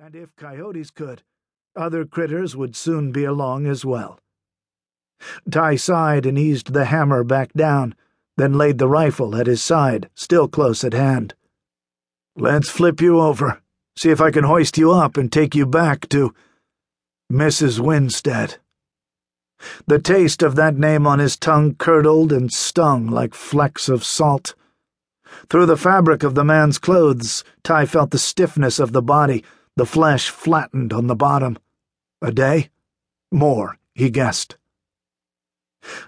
And if coyotes could, other critters would soon be along as well. Ty sighed and eased the hammer back down, then laid the rifle at his side, still close at hand. Let's flip you over, see if I can hoist you up and take you back to Mrs. Winstead. The taste of that name on his tongue curdled and stung like flecks of salt. Through the fabric of the man's clothes, Ty felt the stiffness of the body, the flesh flattened on the bottom. A day? More, he guessed.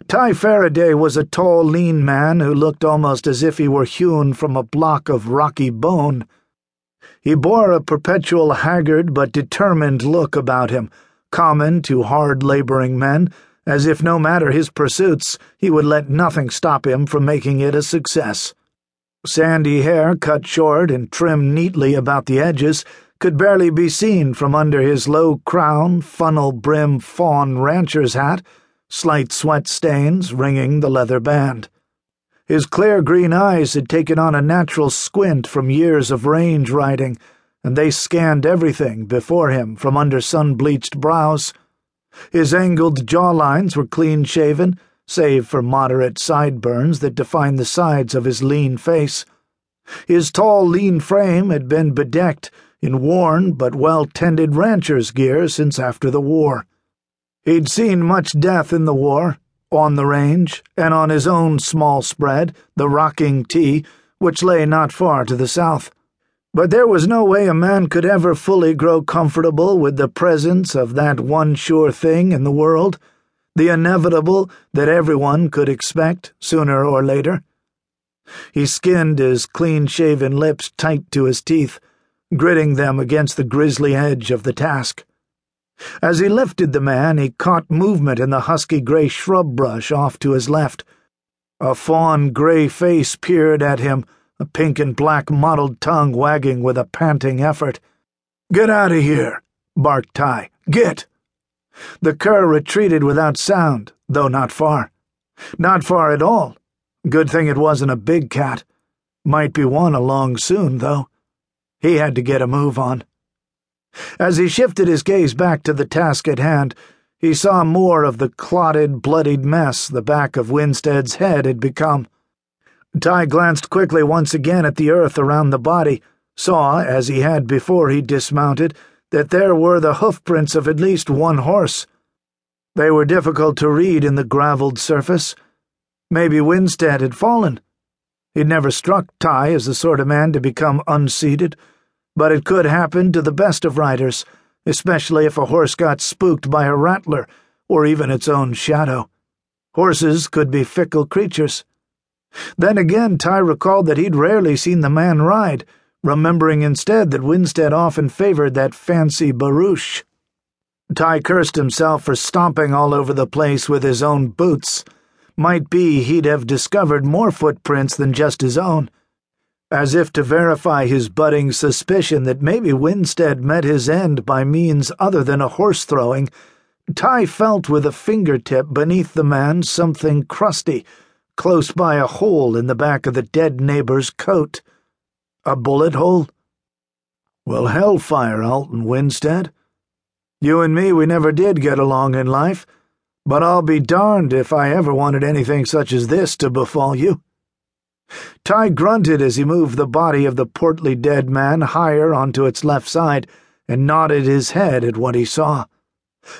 Ty Farraday was a tall, lean man who looked almost as if he were hewn from a block of rocky bone. He bore a perpetual haggard but determined look about him, common to hard laboring men, as if no matter his pursuits, he would let nothing stop him from making it a success. Sandy hair cut short and trimmed neatly about the edges could barely be seen from under his low crown, funnel brim fawn rancher's hat, slight sweat stains ringing the leather band. His clear green eyes had taken on a natural squint from years of range riding, and they scanned everything before him from under sun bleached brows. His angled jawlines were clean shaven, save for moderate sideburns that defined the sides of his lean face. His tall, lean frame had been bedecked in worn but well tended rancher's gear since after the war. He'd seen much death in the war, on the range, and on his own small spread, the Rocking T, which lay not far to the south. But there was no way a man could ever fully grow comfortable with the presence of that one sure thing in the world, the inevitable that everyone could expect sooner or later. He skinned his clean shaven lips tight to his teeth gritting them against the grisly edge of the task. As he lifted the man, he caught movement in the husky gray shrub brush off to his left. A fawn gray face peered at him, a pink and black mottled tongue wagging with a panting effort. Get out of here, barked Ty. Get! The cur retreated without sound, though not far. Not far at all. Good thing it wasn't a big cat. Might be one along soon, though. He had to get a move on. As he shifted his gaze back to the task at hand, he saw more of the clotted, bloodied mess the back of Winstead's head had become. Ty glanced quickly once again at the earth around the body, saw, as he had before he dismounted, that there were the hoofprints of at least one horse. They were difficult to read in the gravelled surface. Maybe Winstead had fallen. He'd never struck Ty as the sort of man to become unseated, but it could happen to the best of riders, especially if a horse got spooked by a rattler or even its own shadow. Horses could be fickle creatures. Then again, Ty recalled that he'd rarely seen the man ride, remembering instead that Winstead often favored that fancy barouche. Ty cursed himself for stomping all over the place with his own boots might be he'd have discovered more footprints than just his own. As if to verify his budding suspicion that maybe Winstead met his end by means other than a horse throwing, Ty felt with a fingertip beneath the man something crusty, close by a hole in the back of the dead neighbor's coat. A bullet hole? Well, hellfire, Alton Winstead. You and me, we never did get along in life but I'll be darned if I ever wanted anything such as this to befall you. Ty grunted as he moved the body of the portly dead man higher onto its left side and nodded his head at what he saw.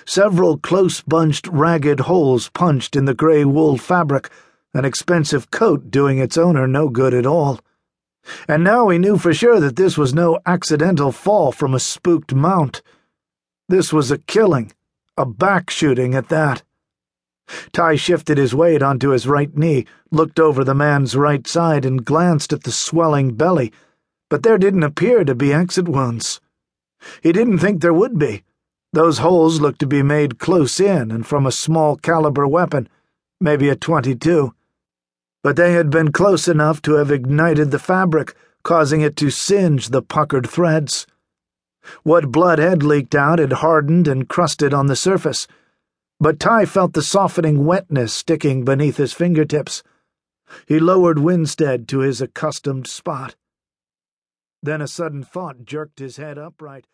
Several close bunched, ragged holes punched in the gray wool fabric, an expensive coat doing its owner no good at all. And now he knew for sure that this was no accidental fall from a spooked mount. This was a killing, a back shooting at that. Ty shifted his weight onto his right knee, looked over the man's right side, and glanced at the swelling belly, but there didn't appear to be exit wounds. He didn't think there would be. Those holes looked to be made close in and from a small caliber weapon, maybe a 22. But they had been close enough to have ignited the fabric, causing it to singe the puckered threads. What blood had leaked out had hardened and crusted on the surface but Ty felt the softening wetness sticking beneath his fingertips. He lowered Winstead to his accustomed spot. Then a sudden thought jerked his head upright.